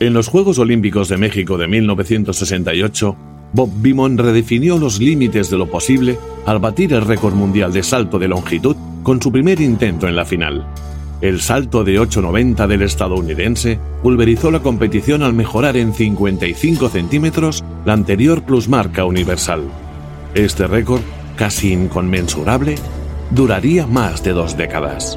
En los Juegos Olímpicos de México de 1968, Bob Beamon redefinió los límites de lo posible al batir el récord mundial de salto de longitud con su primer intento en la final. El salto de 8,90 del estadounidense pulverizó la competición al mejorar en 55 centímetros la anterior plusmarca universal. Este récord, casi inconmensurable, duraría más de dos décadas.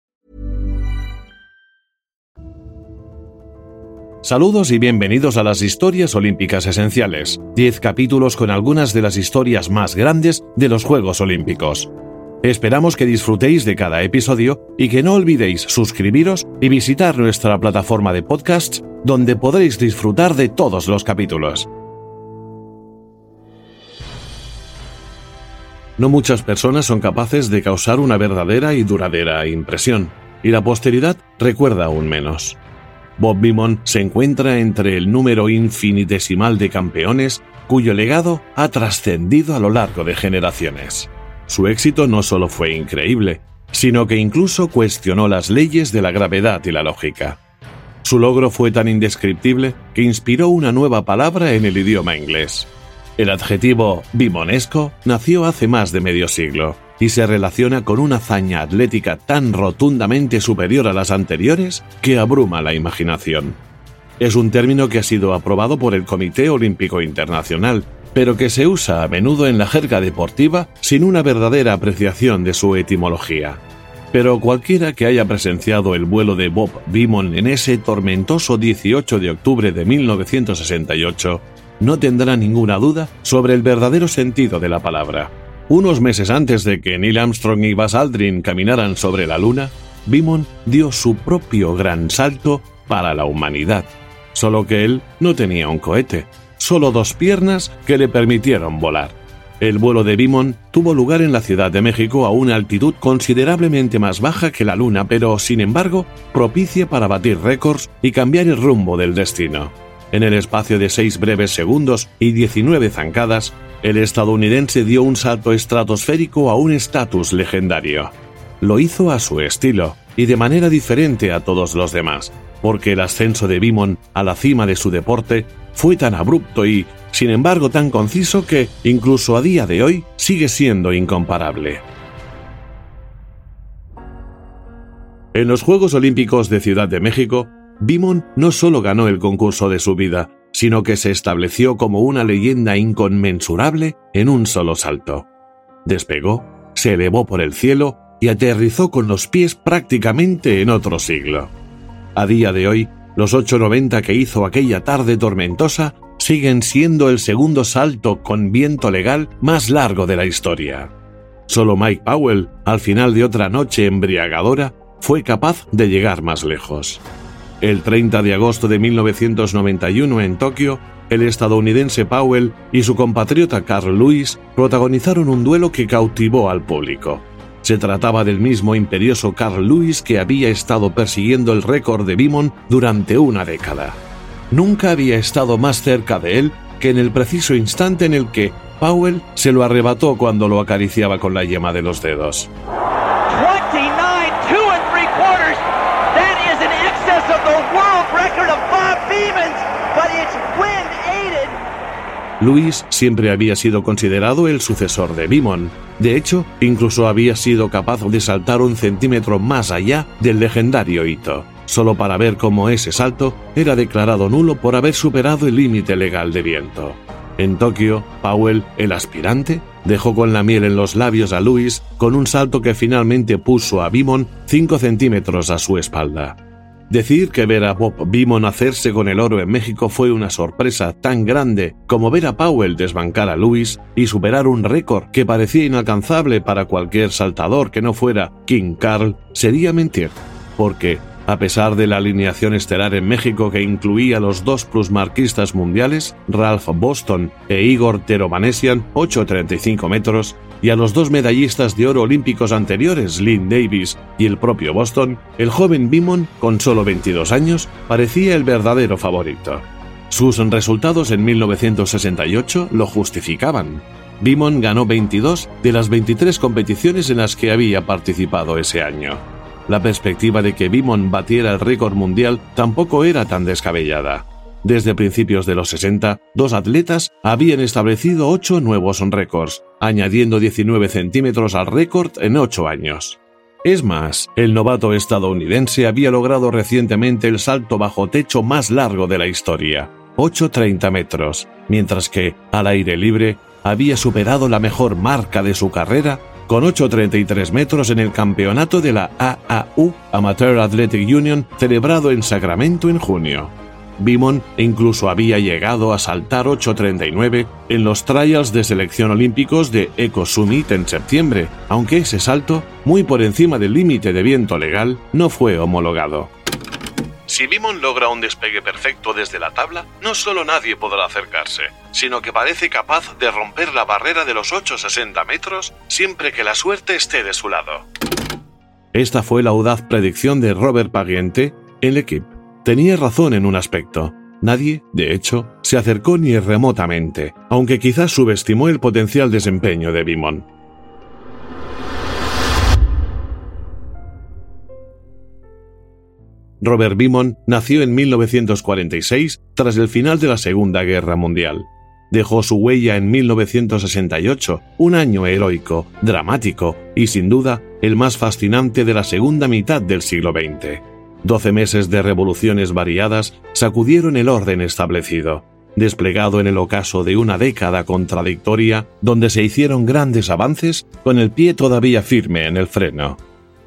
Saludos y bienvenidos a las Historias Olímpicas Esenciales, 10 capítulos con algunas de las historias más grandes de los Juegos Olímpicos. Esperamos que disfrutéis de cada episodio y que no olvidéis suscribiros y visitar nuestra plataforma de podcasts donde podréis disfrutar de todos los capítulos. No muchas personas son capaces de causar una verdadera y duradera impresión, y la posteridad recuerda aún menos. Bob Beamon se encuentra entre el número infinitesimal de campeones cuyo legado ha trascendido a lo largo de generaciones. Su éxito no solo fue increíble, sino que incluso cuestionó las leyes de la gravedad y la lógica. Su logro fue tan indescriptible que inspiró una nueva palabra en el idioma inglés. El adjetivo bimonesco nació hace más de medio siglo y se relaciona con una hazaña atlética tan rotundamente superior a las anteriores que abruma la imaginación. Es un término que ha sido aprobado por el Comité Olímpico Internacional, pero que se usa a menudo en la jerga deportiva sin una verdadera apreciación de su etimología. Pero cualquiera que haya presenciado el vuelo de Bob Beamon en ese tormentoso 18 de octubre de 1968 no tendrá ninguna duda sobre el verdadero sentido de la palabra. Unos meses antes de que Neil Armstrong y Buzz Aldrin caminaran sobre la Luna, Beamon dio su propio gran salto para la humanidad. Solo que él no tenía un cohete, solo dos piernas que le permitieron volar. El vuelo de Beamon tuvo lugar en la Ciudad de México a una altitud considerablemente más baja que la Luna, pero sin embargo propicia para batir récords y cambiar el rumbo del destino. En el espacio de seis breves segundos y 19 zancadas, el estadounidense dio un salto estratosférico a un estatus legendario. Lo hizo a su estilo y de manera diferente a todos los demás, porque el ascenso de Beamon a la cima de su deporte fue tan abrupto y, sin embargo, tan conciso que, incluso a día de hoy, sigue siendo incomparable. En los Juegos Olímpicos de Ciudad de México, Beamon no solo ganó el concurso de su vida, sino que se estableció como una leyenda inconmensurable en un solo salto. Despegó, se elevó por el cielo y aterrizó con los pies prácticamente en otro siglo. A día de hoy, los 8.90 que hizo aquella tarde tormentosa siguen siendo el segundo salto con viento legal más largo de la historia. Solo Mike Powell, al final de otra noche embriagadora, fue capaz de llegar más lejos. El 30 de agosto de 1991 en Tokio, el estadounidense Powell y su compatriota Carl Lewis protagonizaron un duelo que cautivó al público. Se trataba del mismo imperioso Carl Lewis que había estado persiguiendo el récord de Beamon durante una década. Nunca había estado más cerca de él que en el preciso instante en el que Powell se lo arrebató cuando lo acariciaba con la yema de los dedos. Luis siempre había sido considerado el sucesor de Beamon. De hecho, incluso había sido capaz de saltar un centímetro más allá del legendario hito, solo para ver cómo ese salto era declarado nulo por haber superado el límite legal de viento. En Tokio, Powell, el aspirante, dejó con la miel en los labios a Lewis con un salto que finalmente puso a Beamon 5 centímetros a su espalda. Decir que ver a Bob Beamon hacerse con el oro en México fue una sorpresa tan grande como ver a Powell desbancar a Lewis y superar un récord que parecía inalcanzable para cualquier saltador que no fuera King Carl sería mentir, porque a pesar de la alineación estelar en México que incluía los dos plusmarquistas mundiales, Ralph Boston e Igor Teromanesian, 8.35 metros, y a los dos medallistas de oro olímpicos anteriores, Lynn Davis y el propio Boston, el joven Beamon, con solo 22 años, parecía el verdadero favorito. Sus resultados en 1968 lo justificaban. Beamon ganó 22 de las 23 competiciones en las que había participado ese año. La perspectiva de que Beamon batiera el récord mundial tampoco era tan descabellada. Desde principios de los 60, dos atletas habían establecido ocho nuevos récords, añadiendo 19 centímetros al récord en ocho años. Es más, el novato estadounidense había logrado recientemente el salto bajo techo más largo de la historia, 8,30 metros, mientras que, al aire libre, había superado la mejor marca de su carrera con 8.33 metros en el campeonato de la AAU Amateur Athletic Union celebrado en Sacramento en junio. Beamon incluso había llegado a saltar 8.39 en los trials de selección olímpicos de Eco Summit en septiembre, aunque ese salto, muy por encima del límite de viento legal, no fue homologado. Si Beamon logra un despegue perfecto desde la tabla, no solo nadie podrá acercarse, sino que parece capaz de romper la barrera de los 8,60 metros siempre que la suerte esté de su lado. Esta fue la audaz predicción de Robert Pagiente el equipo. Tenía razón en un aspecto. Nadie, de hecho, se acercó ni remotamente, aunque quizás subestimó el potencial desempeño de Beamon. Robert Beamon nació en 1946 tras el final de la Segunda Guerra Mundial. Dejó su huella en 1968, un año heroico, dramático y sin duda el más fascinante de la segunda mitad del siglo XX. Doce meses de revoluciones variadas sacudieron el orden establecido, desplegado en el ocaso de una década contradictoria donde se hicieron grandes avances con el pie todavía firme en el freno.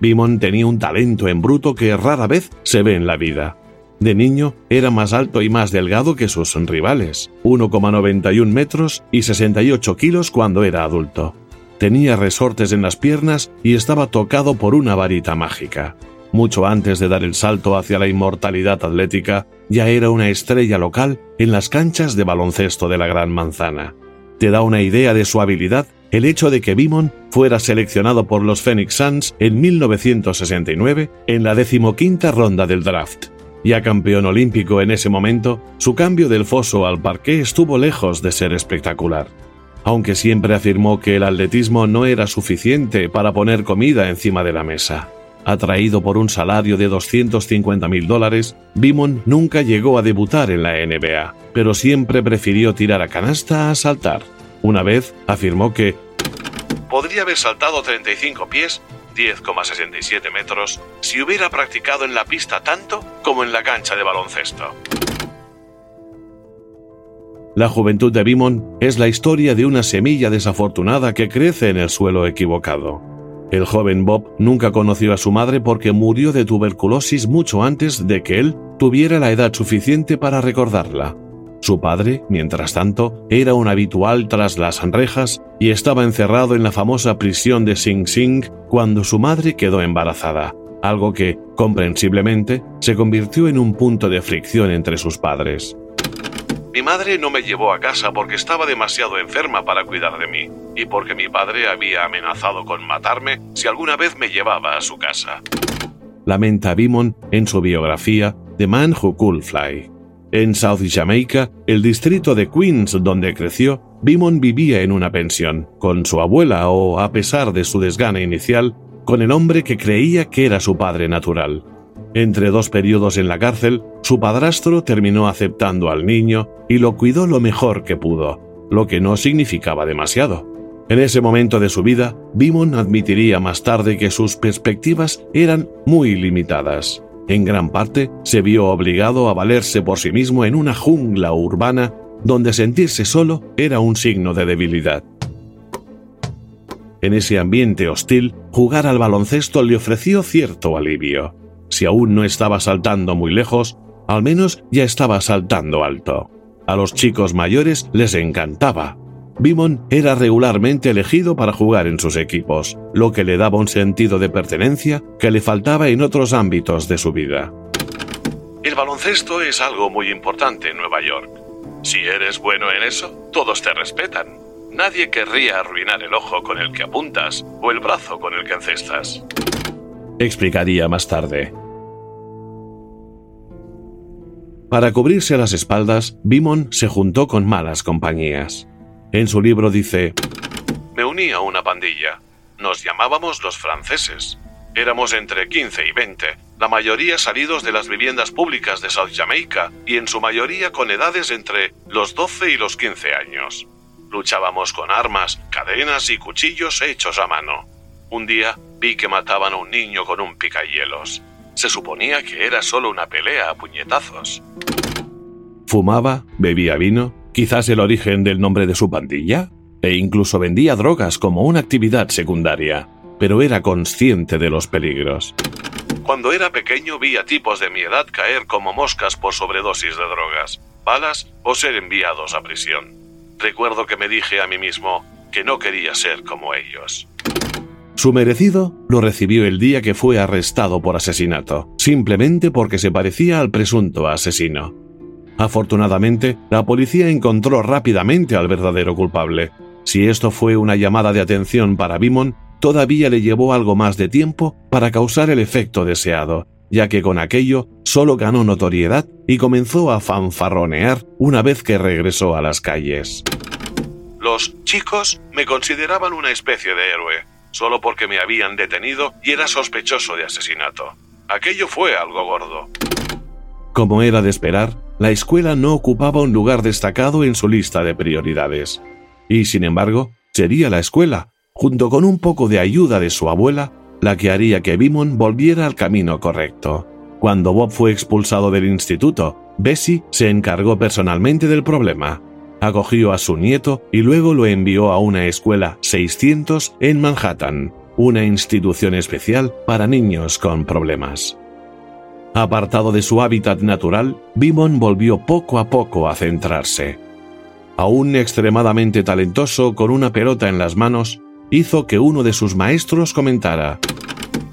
Beamon tenía un talento en bruto que rara vez se ve en la vida. De niño era más alto y más delgado que sus rivales, 1,91 metros y 68 kilos cuando era adulto. Tenía resortes en las piernas y estaba tocado por una varita mágica. Mucho antes de dar el salto hacia la inmortalidad atlética, ya era una estrella local en las canchas de baloncesto de la Gran Manzana. Te da una idea de su habilidad el hecho de que Beamon fuera seleccionado por los Phoenix Suns en 1969 en la decimoquinta ronda del draft. Ya campeón olímpico en ese momento, su cambio del foso al parqué estuvo lejos de ser espectacular. Aunque siempre afirmó que el atletismo no era suficiente para poner comida encima de la mesa. Atraído por un salario de 250 mil dólares, Beamon nunca llegó a debutar en la NBA, pero siempre prefirió tirar a canasta a saltar. Una vez afirmó que podría haber saltado 35 pies, 10,67 metros, si hubiera practicado en la pista tanto como en la cancha de baloncesto. La juventud de Beamon es la historia de una semilla desafortunada que crece en el suelo equivocado. El joven Bob nunca conoció a su madre porque murió de tuberculosis mucho antes de que él tuviera la edad suficiente para recordarla. Su padre, mientras tanto, era un habitual tras las rejas y estaba encerrado en la famosa prisión de Sing Sing cuando su madre quedó embarazada, algo que, comprensiblemente, se convirtió en un punto de fricción entre sus padres. Mi madre no me llevó a casa porque estaba demasiado enferma para cuidar de mí y porque mi padre había amenazado con matarme si alguna vez me llevaba a su casa. Lamenta Beamon en su biografía The Man Who Could Fly. En South Jamaica, el distrito de Queens donde creció, Beamon vivía en una pensión, con su abuela o, a pesar de su desgana inicial, con el hombre que creía que era su padre natural. Entre dos periodos en la cárcel, su padrastro terminó aceptando al niño y lo cuidó lo mejor que pudo, lo que no significaba demasiado. En ese momento de su vida, Beamon admitiría más tarde que sus perspectivas eran muy limitadas. En gran parte, se vio obligado a valerse por sí mismo en una jungla urbana donde sentirse solo era un signo de debilidad. En ese ambiente hostil, jugar al baloncesto le ofreció cierto alivio. Si aún no estaba saltando muy lejos, al menos ya estaba saltando alto. A los chicos mayores les encantaba. Bimon era regularmente elegido para jugar en sus equipos, lo que le daba un sentido de pertenencia que le faltaba en otros ámbitos de su vida. El baloncesto es algo muy importante en Nueva York. Si eres bueno en eso, todos te respetan. Nadie querría arruinar el ojo con el que apuntas o el brazo con el que encestas. Explicaría más tarde. Para cubrirse las espaldas, Bimon se juntó con malas compañías. En su libro dice, Me uní a una pandilla. Nos llamábamos los franceses. Éramos entre 15 y 20, la mayoría salidos de las viviendas públicas de South Jamaica y en su mayoría con edades entre los 12 y los 15 años. Luchábamos con armas, cadenas y cuchillos hechos a mano. Un día vi que mataban a un niño con un picahielos. Se suponía que era solo una pelea a puñetazos. Fumaba, bebía vino, quizás el origen del nombre de su pandilla, e incluso vendía drogas como una actividad secundaria, pero era consciente de los peligros. Cuando era pequeño vi a tipos de mi edad caer como moscas por sobredosis de drogas, balas o ser enviados a prisión. Recuerdo que me dije a mí mismo que no quería ser como ellos. Su merecido lo recibió el día que fue arrestado por asesinato, simplemente porque se parecía al presunto asesino. Afortunadamente, la policía encontró rápidamente al verdadero culpable. Si esto fue una llamada de atención para Bimon, todavía le llevó algo más de tiempo para causar el efecto deseado, ya que con aquello solo ganó notoriedad y comenzó a fanfarronear una vez que regresó a las calles. Los chicos me consideraban una especie de héroe, solo porque me habían detenido y era sospechoso de asesinato. Aquello fue algo gordo. Como era de esperar, la escuela no ocupaba un lugar destacado en su lista de prioridades. Y sin embargo, sería la escuela, junto con un poco de ayuda de su abuela, la que haría que Bimon volviera al camino correcto. Cuando Bob fue expulsado del instituto, Bessie se encargó personalmente del problema acogió a su nieto y luego lo envió a una escuela 600 en Manhattan, una institución especial para niños con problemas. Apartado de su hábitat natural, Bimon volvió poco a poco a centrarse. Aún extremadamente talentoso con una pelota en las manos, hizo que uno de sus maestros comentara,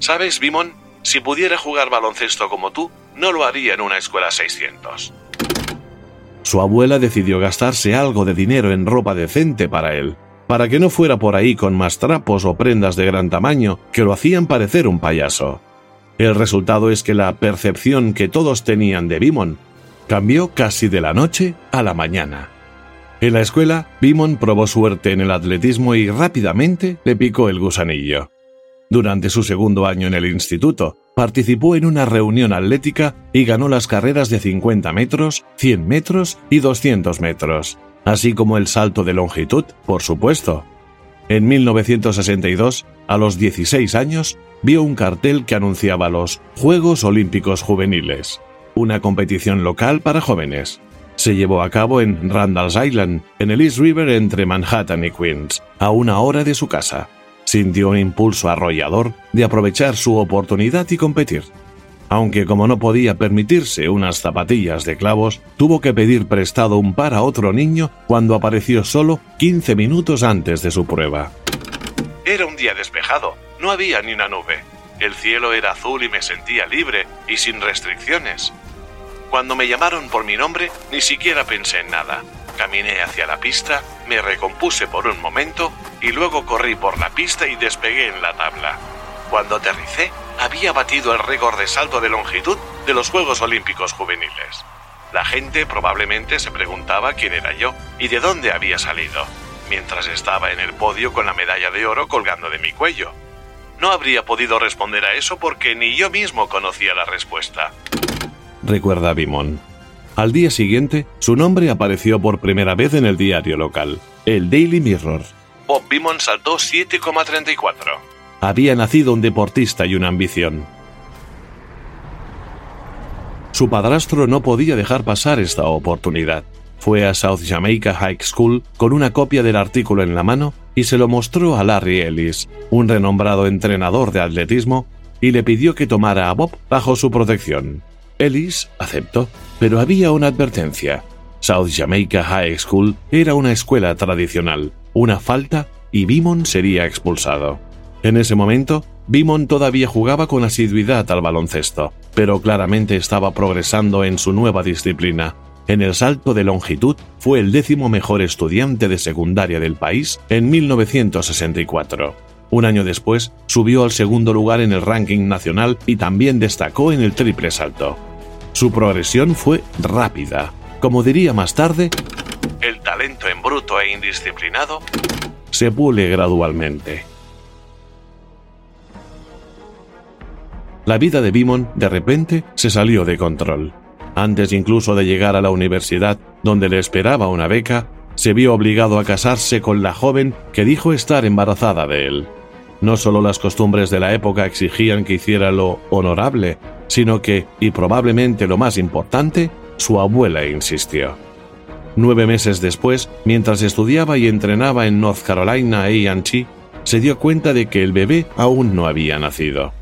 ¿Sabes, Bimon? Si pudiera jugar baloncesto como tú, no lo haría en una escuela 600. Su abuela decidió gastarse algo de dinero en ropa decente para él, para que no fuera por ahí con más trapos o prendas de gran tamaño que lo hacían parecer un payaso. El resultado es que la percepción que todos tenían de Bimon cambió casi de la noche a la mañana. En la escuela, Bimon probó suerte en el atletismo y rápidamente le picó el gusanillo. Durante su segundo año en el instituto, participó en una reunión atlética y ganó las carreras de 50 metros, 100 metros y 200 metros, así como el salto de longitud, por supuesto. En 1962, a los 16 años, vio un cartel que anunciaba los Juegos Olímpicos Juveniles, una competición local para jóvenes. Se llevó a cabo en Randall's Island, en el East River entre Manhattan y Queens, a una hora de su casa sintió un impulso arrollador de aprovechar su oportunidad y competir. Aunque como no podía permitirse unas zapatillas de clavos, tuvo que pedir prestado un par a otro niño cuando apareció solo 15 minutos antes de su prueba. Era un día despejado, no había ni una nube. El cielo era azul y me sentía libre y sin restricciones. Cuando me llamaron por mi nombre, ni siquiera pensé en nada. Caminé hacia la pista, me recompuse por un momento y luego corrí por la pista y despegué en la tabla. Cuando aterricé, había batido el récord de salto de longitud de los Juegos Olímpicos Juveniles. La gente probablemente se preguntaba quién era yo y de dónde había salido, mientras estaba en el podio con la medalla de oro colgando de mi cuello. No habría podido responder a eso porque ni yo mismo conocía la respuesta. Recuerda Bimon. Al día siguiente, su nombre apareció por primera vez en el diario local, el Daily Mirror. Bob Beamon saltó 7,34. Había nacido un deportista y una ambición. Su padrastro no podía dejar pasar esta oportunidad. Fue a South Jamaica High School con una copia del artículo en la mano y se lo mostró a Larry Ellis, un renombrado entrenador de atletismo, y le pidió que tomara a Bob bajo su protección. Ellis aceptó, pero había una advertencia. South Jamaica High School era una escuela tradicional, una falta y Bimon sería expulsado. En ese momento, Bimon todavía jugaba con asiduidad al baloncesto, pero claramente estaba progresando en su nueva disciplina. En el salto de longitud fue el décimo mejor estudiante de secundaria del país en 1964. Un año después, subió al segundo lugar en el ranking nacional y también destacó en el triple salto. Su progresión fue rápida. Como diría más tarde, el talento en bruto e indisciplinado se pule gradualmente. La vida de Bimon de repente se salió de control. Antes incluso de llegar a la universidad, donde le esperaba una beca, se vio obligado a casarse con la joven que dijo estar embarazada de él. No solo las costumbres de la época exigían que hiciera lo honorable, sino que, y probablemente lo más importante, su abuela insistió. Nueve meses después, mientras estudiaba y entrenaba en North Carolina A&T, se dio cuenta de que el bebé aún no había nacido.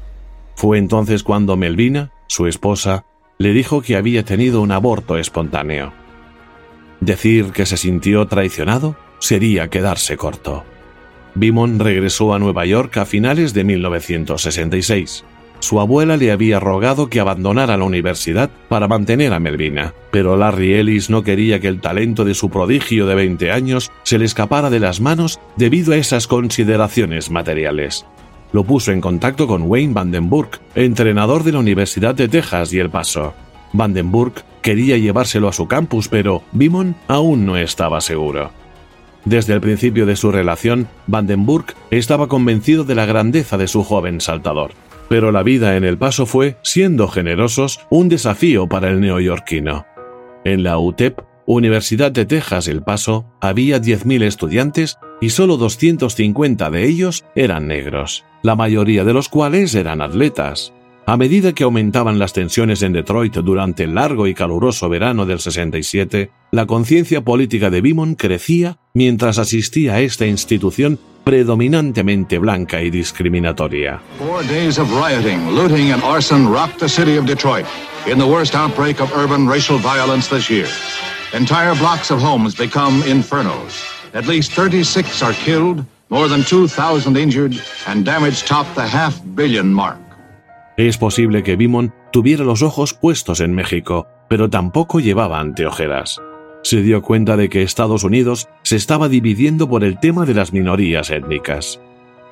Fue entonces cuando Melvina, su esposa, le dijo que había tenido un aborto espontáneo. Decir que se sintió traicionado sería quedarse corto. Bimon regresó a Nueva York a finales de 1966. Su abuela le había rogado que abandonara la universidad para mantener a Melvina, pero Larry Ellis no quería que el talento de su prodigio de 20 años se le escapara de las manos debido a esas consideraciones materiales. Lo puso en contacto con Wayne Vandenburg, entrenador de la Universidad de Texas y El Paso. Vandenburg quería llevárselo a su campus, pero Bimon aún no estaba seguro. Desde el principio de su relación, Vandenburg estaba convencido de la grandeza de su joven saltador pero la vida en El Paso fue, siendo generosos, un desafío para el neoyorquino. En la UTEP, Universidad de Texas El Paso, había 10.000 estudiantes y solo 250 de ellos eran negros, la mayoría de los cuales eran atletas. A medida que aumentaban las tensiones en Detroit durante el largo y caluroso verano del 67, la conciencia política de Bimon crecía mientras asistía a esta institución predominantemente blanca y discriminatoria. Four days of rioting, looting and arson rocked the city of Detroit in the worst outbreak of urban racial violence this year. Entire blocks of homes become infernos. At least 36 are killed, more than 2,000 injured, and damage topped the half billion mark. Es posible que Bimon tuviera los ojos puestos en México, pero tampoco llevaba anteojeras se dio cuenta de que Estados Unidos se estaba dividiendo por el tema de las minorías étnicas.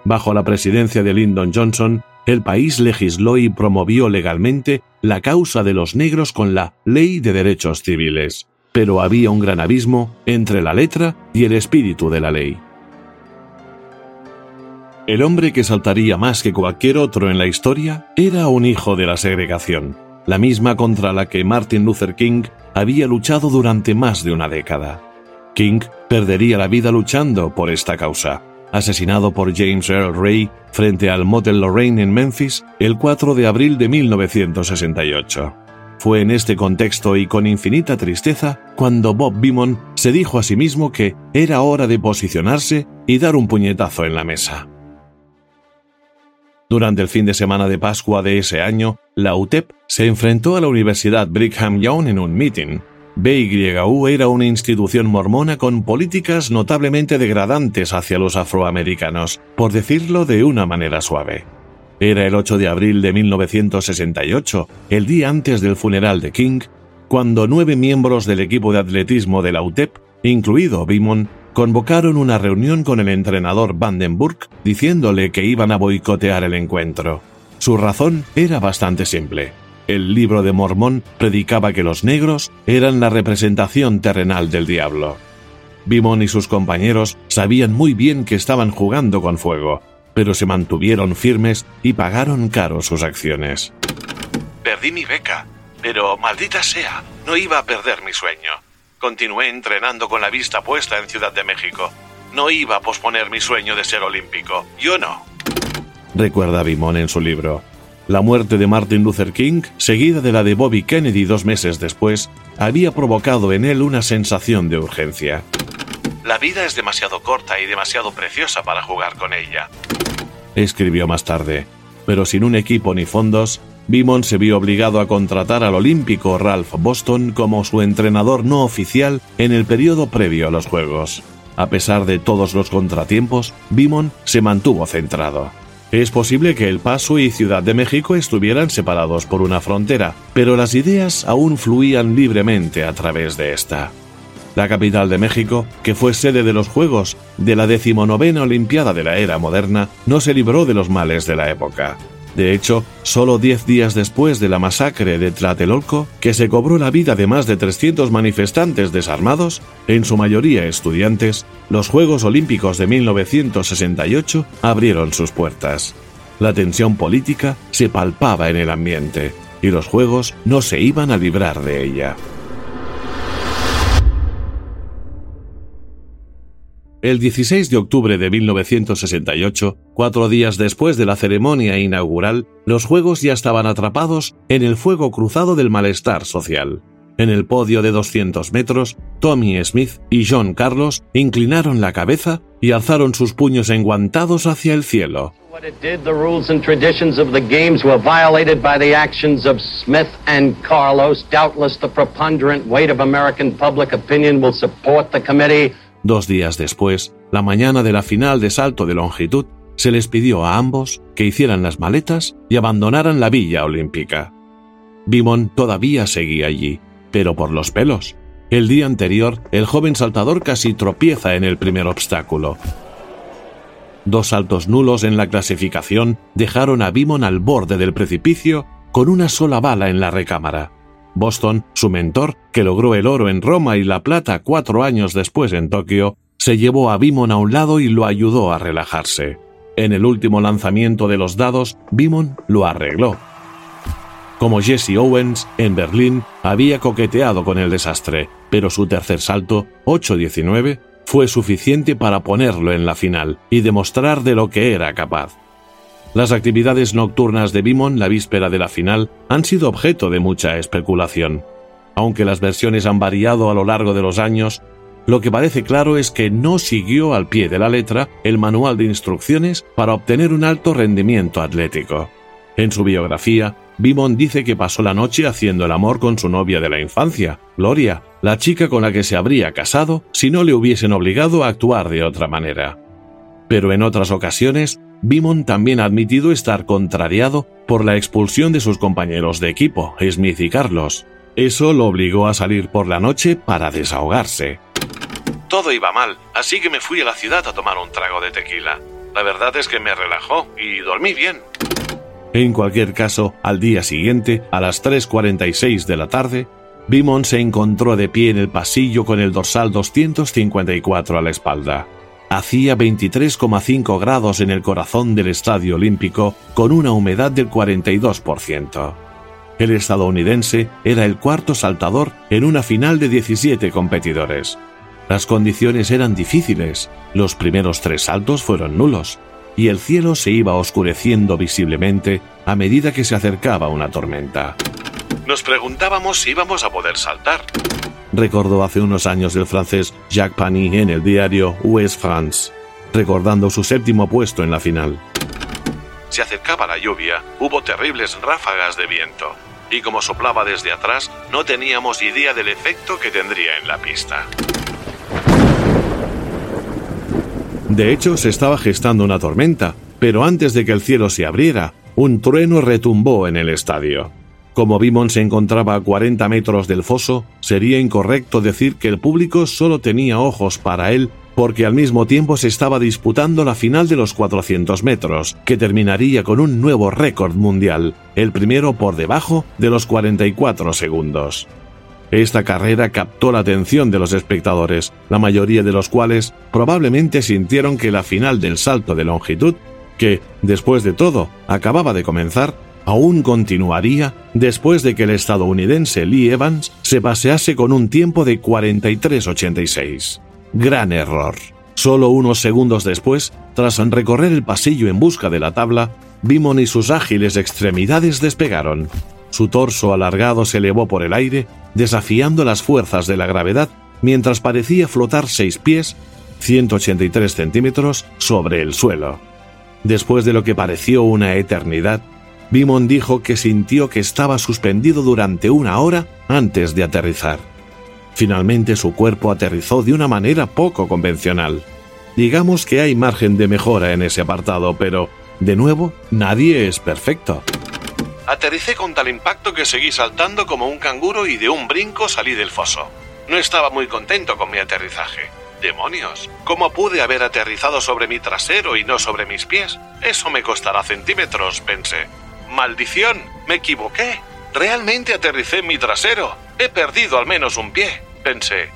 Bajo la presidencia de Lyndon Johnson, el país legisló y promovió legalmente la causa de los negros con la Ley de Derechos Civiles, pero había un gran abismo entre la letra y el espíritu de la ley. El hombre que saltaría más que cualquier otro en la historia era un hijo de la segregación, la misma contra la que Martin Luther King había luchado durante más de una década. King perdería la vida luchando por esta causa, asesinado por James Earl Ray frente al Motel Lorraine en Memphis el 4 de abril de 1968. Fue en este contexto y con infinita tristeza cuando Bob Beamon se dijo a sí mismo que era hora de posicionarse y dar un puñetazo en la mesa. Durante el fin de semana de Pascua de ese año, la UTEP se enfrentó a la Universidad Brigham Young en un meeting. BYU era una institución mormona con políticas notablemente degradantes hacia los afroamericanos, por decirlo de una manera suave. Era el 8 de abril de 1968, el día antes del funeral de King, cuando nueve miembros del equipo de atletismo de la UTEP, incluido Bimon, convocaron una reunión con el entrenador Vandenburg diciéndole que iban a boicotear el encuentro. Su razón era bastante simple. El libro de Mormón predicaba que los negros eran la representación terrenal del diablo. Bimon y sus compañeros sabían muy bien que estaban jugando con fuego, pero se mantuvieron firmes y pagaron caro sus acciones. Perdí mi beca, pero maldita sea, no iba a perder mi sueño. Continué entrenando con la vista puesta en Ciudad de México. No iba a posponer mi sueño de ser olímpico. Yo no. Recuerda Bimón en su libro. La muerte de Martin Luther King, seguida de la de Bobby Kennedy dos meses después, había provocado en él una sensación de urgencia. La vida es demasiado corta y demasiado preciosa para jugar con ella. Escribió más tarde, pero sin un equipo ni fondos, Beamon se vio obligado a contratar al olímpico Ralph Boston como su entrenador no oficial en el periodo previo a los Juegos. A pesar de todos los contratiempos, Beamon se mantuvo centrado. Es posible que El Paso y Ciudad de México estuvieran separados por una frontera, pero las ideas aún fluían libremente a través de esta. La capital de México, que fue sede de los Juegos de la decimonovena Olimpiada de la era moderna, no se libró de los males de la época. De hecho, solo diez días después de la masacre de Tlatelolco, que se cobró la vida de más de 300 manifestantes desarmados, en su mayoría estudiantes, los Juegos Olímpicos de 1968 abrieron sus puertas. La tensión política se palpaba en el ambiente, y los Juegos no se iban a librar de ella. El 16 de octubre de 1968, cuatro días después de la ceremonia inaugural, los Juegos ya estaban atrapados en el fuego cruzado del malestar social. En el podio de 200 metros, Tommy Smith y John Carlos inclinaron la cabeza y alzaron sus puños enguantados hacia el cielo. Dos días después, la mañana de la final de salto de longitud, se les pidió a ambos que hicieran las maletas y abandonaran la villa olímpica. Bimon todavía seguía allí, pero por los pelos. El día anterior, el joven saltador casi tropieza en el primer obstáculo. Dos saltos nulos en la clasificación dejaron a Bimon al borde del precipicio con una sola bala en la recámara. Boston, su mentor, que logró el oro en Roma y la plata cuatro años después en Tokio, se llevó a Bimon a un lado y lo ayudó a relajarse. En el último lanzamiento de los dados, Bimon lo arregló. Como Jesse Owens, en Berlín, había coqueteado con el desastre, pero su tercer salto, 8-19, fue suficiente para ponerlo en la final y demostrar de lo que era capaz. Las actividades nocturnas de Bimon la víspera de la final han sido objeto de mucha especulación. Aunque las versiones han variado a lo largo de los años, lo que parece claro es que no siguió al pie de la letra el manual de instrucciones para obtener un alto rendimiento atlético. En su biografía, Bimon dice que pasó la noche haciendo el amor con su novia de la infancia, Gloria, la chica con la que se habría casado si no le hubiesen obligado a actuar de otra manera. Pero en otras ocasiones Bimon también ha admitido estar contrariado por la expulsión de sus compañeros de equipo, Smith y Carlos. Eso lo obligó a salir por la noche para desahogarse. Todo iba mal, así que me fui a la ciudad a tomar un trago de tequila. La verdad es que me relajó y dormí bien. En cualquier caso, al día siguiente, a las 3.46 de la tarde, Bimon se encontró de pie en el pasillo con el dorsal 254 a la espalda. Hacía 23,5 grados en el corazón del Estadio Olímpico con una humedad del 42%. El estadounidense era el cuarto saltador en una final de 17 competidores. Las condiciones eran difíciles, los primeros tres saltos fueron nulos, y el cielo se iba oscureciendo visiblemente a medida que se acercaba una tormenta. Nos preguntábamos si íbamos a poder saltar recordó hace unos años el francés Jacques Pani en el diario Ouest France, recordando su séptimo puesto en la final. Se acercaba la lluvia, hubo terribles ráfagas de viento, y como soplaba desde atrás, no teníamos idea del efecto que tendría en la pista. De hecho, se estaba gestando una tormenta, pero antes de que el cielo se abriera, un trueno retumbó en el estadio. Como Bimon se encontraba a 40 metros del foso, sería incorrecto decir que el público solo tenía ojos para él porque al mismo tiempo se estaba disputando la final de los 400 metros, que terminaría con un nuevo récord mundial, el primero por debajo de los 44 segundos. Esta carrera captó la atención de los espectadores, la mayoría de los cuales probablemente sintieron que la final del salto de longitud, que, después de todo, acababa de comenzar, aún continuaría después de que el estadounidense Lee Evans se pasease con un tiempo de 43.86. Gran error. Solo unos segundos después, tras recorrer el pasillo en busca de la tabla, Bimon y sus ágiles extremidades despegaron. Su torso alargado se elevó por el aire, desafiando las fuerzas de la gravedad, mientras parecía flotar seis pies, 183 centímetros, sobre el suelo. Después de lo que pareció una eternidad, Bimon dijo que sintió que estaba suspendido durante una hora antes de aterrizar. Finalmente su cuerpo aterrizó de una manera poco convencional. Digamos que hay margen de mejora en ese apartado, pero, de nuevo, nadie es perfecto. Aterricé con tal impacto que seguí saltando como un canguro y de un brinco salí del foso. No estaba muy contento con mi aterrizaje. ¡Demonios! ¿Cómo pude haber aterrizado sobre mi trasero y no sobre mis pies? Eso me costará centímetros, pensé. ¡Maldición! ¡Me equivoqué! Realmente aterricé en mi trasero. He perdido al menos un pie, pensé.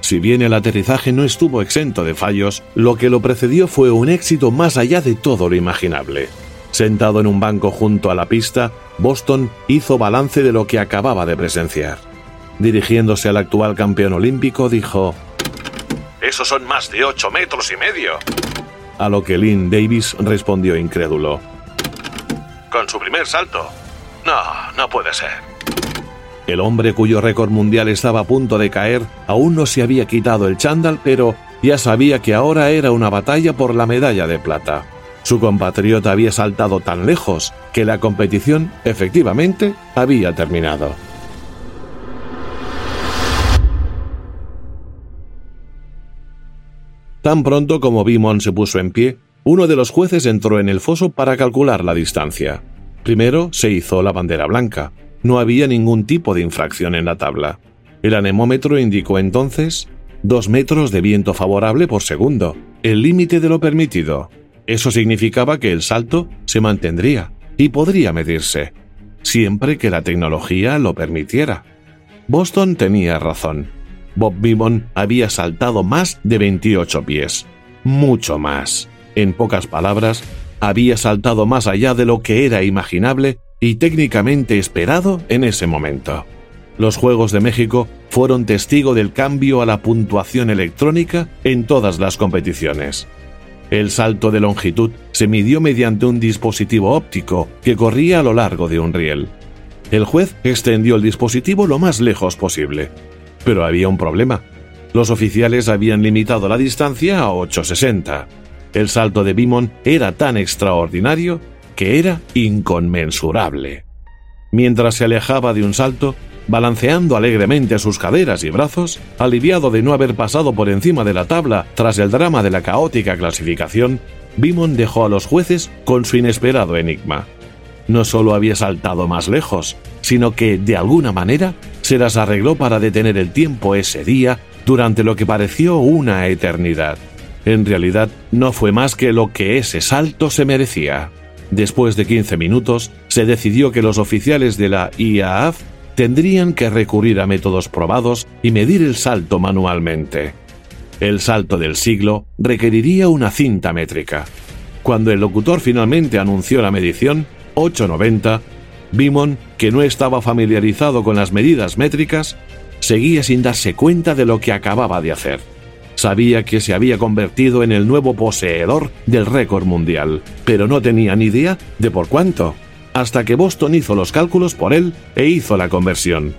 Si bien el aterrizaje no estuvo exento de fallos, lo que lo precedió fue un éxito más allá de todo lo imaginable. Sentado en un banco junto a la pista, Boston hizo balance de lo que acababa de presenciar. Dirigiéndose al actual campeón olímpico, dijo, Esos son más de ocho metros y medio. A lo que Lynn Davis respondió incrédulo. Con su primer salto. No, no puede ser. El hombre cuyo récord mundial estaba a punto de caer aún no se había quitado el chándal, pero ya sabía que ahora era una batalla por la medalla de plata. Su compatriota había saltado tan lejos que la competición, efectivamente, había terminado. Tan pronto como Bimon se puso en pie, uno de los jueces entró en el foso para calcular la distancia. Primero se hizo la bandera blanca. No había ningún tipo de infracción en la tabla. El anemómetro indicó entonces dos metros de viento favorable por segundo, el límite de lo permitido. Eso significaba que el salto se mantendría y podría medirse, siempre que la tecnología lo permitiera. Boston tenía razón. Bob Beamon había saltado más de 28 pies. Mucho más. En pocas palabras, había saltado más allá de lo que era imaginable y técnicamente esperado en ese momento. Los Juegos de México fueron testigo del cambio a la puntuación electrónica en todas las competiciones. El salto de longitud se midió mediante un dispositivo óptico que corría a lo largo de un riel. El juez extendió el dispositivo lo más lejos posible, pero había un problema. Los oficiales habían limitado la distancia a 860. El salto de Bimon era tan extraordinario que era inconmensurable. Mientras se alejaba de un salto, balanceando alegremente sus caderas y brazos, aliviado de no haber pasado por encima de la tabla tras el drama de la caótica clasificación, Bimon dejó a los jueces con su inesperado enigma. No solo había saltado más lejos, sino que, de alguna manera, se las arregló para detener el tiempo ese día durante lo que pareció una eternidad. En realidad, no fue más que lo que ese salto se merecía. Después de 15 minutos, se decidió que los oficiales de la IAAF tendrían que recurrir a métodos probados y medir el salto manualmente. El salto del siglo requeriría una cinta métrica. Cuando el locutor finalmente anunció la medición, 890, Bimon, que no estaba familiarizado con las medidas métricas, seguía sin darse cuenta de lo que acababa de hacer. Sabía que se había convertido en el nuevo poseedor del récord mundial, pero no tenía ni idea de por cuánto, hasta que Boston hizo los cálculos por él e hizo la conversión.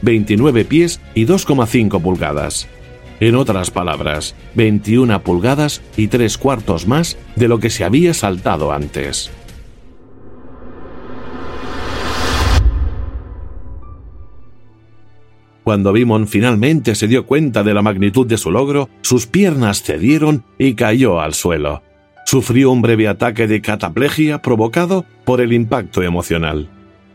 29 pies y 2,5 pulgadas. En otras palabras, 21 pulgadas y tres cuartos más de lo que se había saltado antes. Cuando Bimon finalmente se dio cuenta de la magnitud de su logro, sus piernas cedieron y cayó al suelo. Sufrió un breve ataque de cataplegia provocado por el impacto emocional.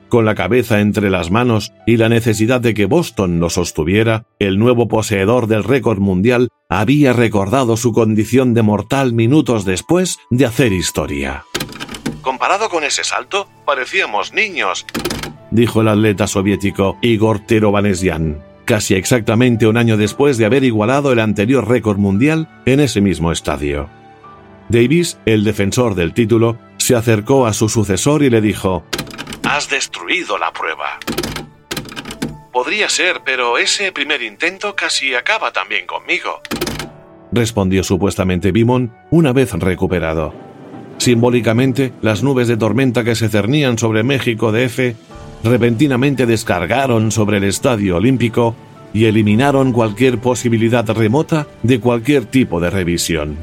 Con la cabeza entre las manos y la necesidad de que Boston lo sostuviera, el nuevo poseedor del récord mundial había recordado su condición de mortal minutos después de hacer historia. Comparado con ese salto, parecíamos niños, dijo el atleta soviético Igor Terovanesyan, casi exactamente un año después de haber igualado el anterior récord mundial en ese mismo estadio. Davis, el defensor del título, se acercó a su sucesor y le dijo, Has destruido la prueba. Podría ser, pero ese primer intento casi acaba también conmigo. Respondió supuestamente Bimon una vez recuperado. Simbólicamente, las nubes de tormenta que se cernían sobre México DF repentinamente descargaron sobre el Estadio Olímpico y eliminaron cualquier posibilidad remota de cualquier tipo de revisión.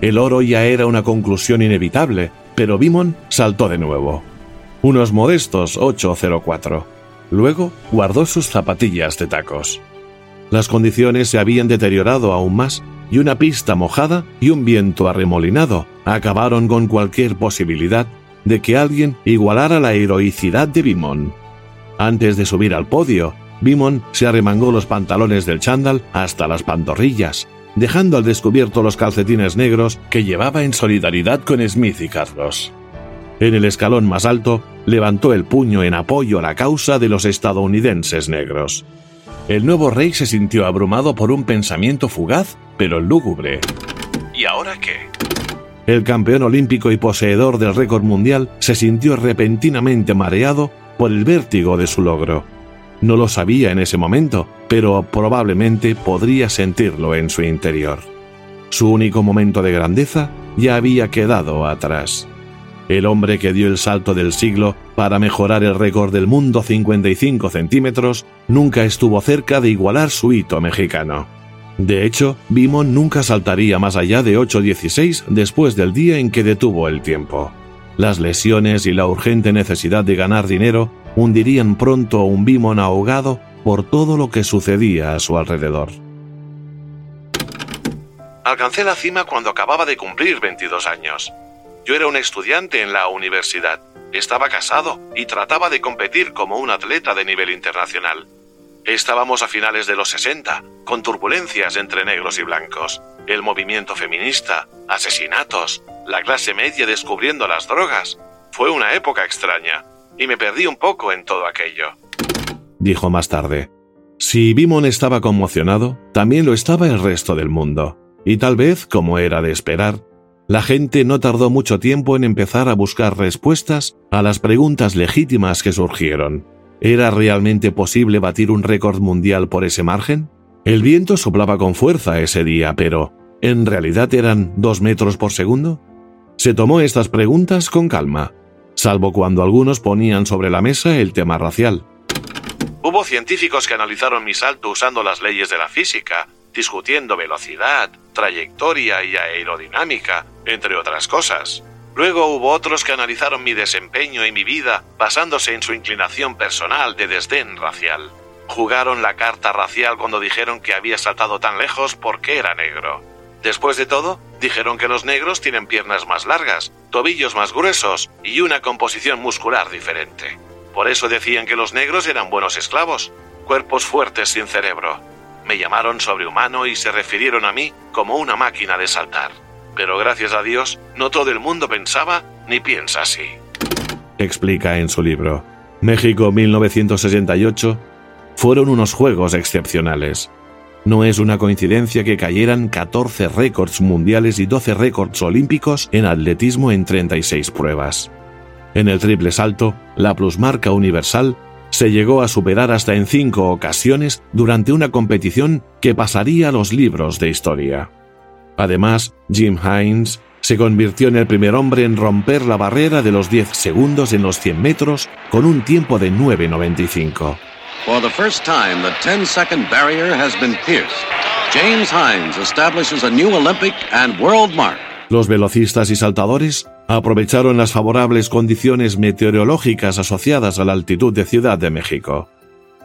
El oro ya era una conclusión inevitable, pero Bimon saltó de nuevo. Unos modestos 804. Luego guardó sus zapatillas de tacos. Las condiciones se habían deteriorado aún más y una pista mojada y un viento arremolinado acabaron con cualquier posibilidad de que alguien igualara la heroicidad de Bimon. Antes de subir al podio, Bimon se arremangó los pantalones del chándal hasta las pantorrillas, dejando al descubierto los calcetines negros que llevaba en solidaridad con Smith y Carlos. En el escalón más alto, levantó el puño en apoyo a la causa de los estadounidenses negros. El nuevo rey se sintió abrumado por un pensamiento fugaz, pero lúgubre. ¿Y ahora qué? El campeón olímpico y poseedor del récord mundial se sintió repentinamente mareado por el vértigo de su logro. No lo sabía en ese momento, pero probablemente podría sentirlo en su interior. Su único momento de grandeza ya había quedado atrás. El hombre que dio el salto del siglo para mejorar el récord del mundo 55 centímetros nunca estuvo cerca de igualar su hito mexicano. De hecho, Bimon nunca saltaría más allá de 8.16 después del día en que detuvo el tiempo. Las lesiones y la urgente necesidad de ganar dinero hundirían pronto a un Bimon ahogado por todo lo que sucedía a su alrededor. Alcancé la cima cuando acababa de cumplir 22 años. Yo era un estudiante en la universidad, estaba casado y trataba de competir como un atleta de nivel internacional. Estábamos a finales de los 60, con turbulencias entre negros y blancos, el movimiento feminista, asesinatos, la clase media descubriendo las drogas. Fue una época extraña, y me perdí un poco en todo aquello. Dijo más tarde. Si Bimon estaba conmocionado, también lo estaba el resto del mundo. Y tal vez, como era de esperar, la gente no tardó mucho tiempo en empezar a buscar respuestas a las preguntas legítimas que surgieron. ¿Era realmente posible batir un récord mundial por ese margen? El viento soplaba con fuerza ese día, pero ¿en realidad eran dos metros por segundo? Se tomó estas preguntas con calma, salvo cuando algunos ponían sobre la mesa el tema racial. Hubo científicos que analizaron mi salto usando las leyes de la física, discutiendo velocidad, trayectoria y aerodinámica, entre otras cosas. Luego hubo otros que analizaron mi desempeño y mi vida basándose en su inclinación personal de desdén racial. Jugaron la carta racial cuando dijeron que había saltado tan lejos porque era negro. Después de todo, dijeron que los negros tienen piernas más largas, tobillos más gruesos y una composición muscular diferente. Por eso decían que los negros eran buenos esclavos, cuerpos fuertes sin cerebro. Me llamaron sobrehumano y se refirieron a mí como una máquina de saltar pero gracias a Dios no todo el mundo pensaba ni piensa así. Explica en su libro. México 1968 fueron unos juegos excepcionales. No es una coincidencia que cayeran 14 récords mundiales y 12 récords olímpicos en atletismo en 36 pruebas. En el triple salto, la plusmarca universal se llegó a superar hasta en cinco ocasiones durante una competición que pasaría a los libros de historia. Además, Jim Hines se convirtió en el primer hombre en romper la barrera de los 10 segundos en los 100 metros con un tiempo de 9.95. For the first time, the 10-second barrier has been pierced. James Hines establishes a new Olympic and world mark. Los velocistas y saltadores aprovecharon las favorables condiciones meteorológicas asociadas a la altitud de Ciudad de México.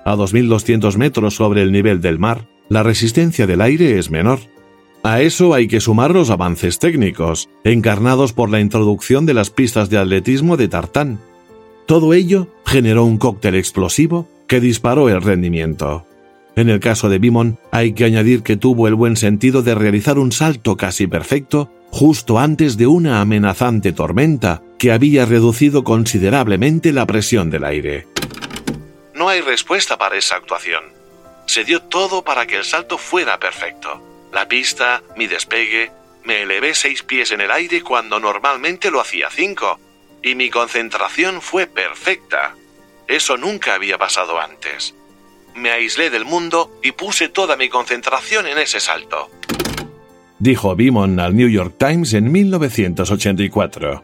A 2.200 metros sobre el nivel del mar, la resistencia del aire es menor a eso hay que sumar los avances técnicos, encarnados por la introducción de las pistas de atletismo de tartán. Todo ello generó un cóctel explosivo que disparó el rendimiento. En el caso de Bimon, hay que añadir que tuvo el buen sentido de realizar un salto casi perfecto justo antes de una amenazante tormenta que había reducido considerablemente la presión del aire. No hay respuesta para esa actuación. Se dio todo para que el salto fuera perfecto. La pista, mi despegue, me elevé seis pies en el aire cuando normalmente lo hacía cinco, y mi concentración fue perfecta. Eso nunca había pasado antes. Me aislé del mundo y puse toda mi concentración en ese salto. Dijo Beamon al New York Times en 1984.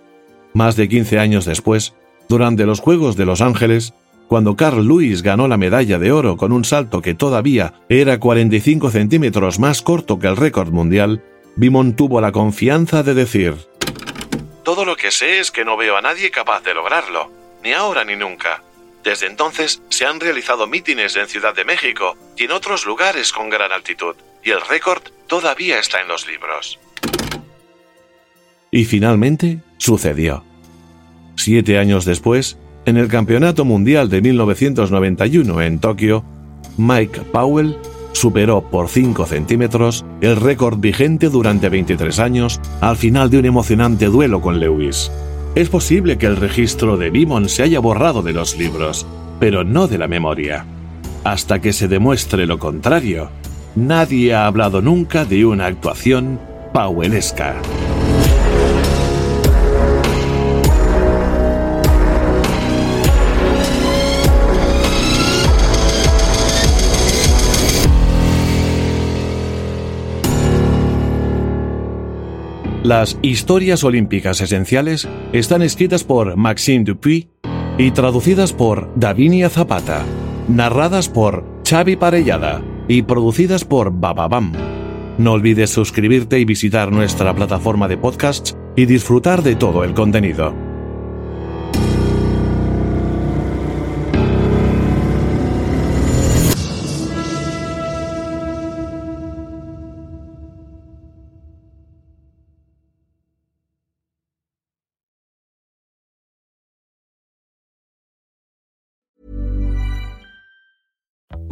Más de 15 años después, durante los Juegos de Los Ángeles, cuando Carl Lewis ganó la medalla de oro con un salto que todavía era 45 centímetros más corto que el récord mundial, Beamon tuvo la confianza de decir: Todo lo que sé es que no veo a nadie capaz de lograrlo, ni ahora ni nunca. Desde entonces se han realizado mítines en Ciudad de México y en otros lugares con gran altitud, y el récord todavía está en los libros. Y finalmente sucedió. Siete años después, en el Campeonato Mundial de 1991 en Tokio, Mike Powell superó por 5 centímetros el récord vigente durante 23 años al final de un emocionante duelo con Lewis. Es posible que el registro de Beamon se haya borrado de los libros, pero no de la memoria. Hasta que se demuestre lo contrario, nadie ha hablado nunca de una actuación powellesca. Las historias olímpicas esenciales están escritas por Maxime Dupuy y traducidas por Davinia Zapata, narradas por Xavi Parellada y producidas por Bababam. No olvides suscribirte y visitar nuestra plataforma de podcasts y disfrutar de todo el contenido.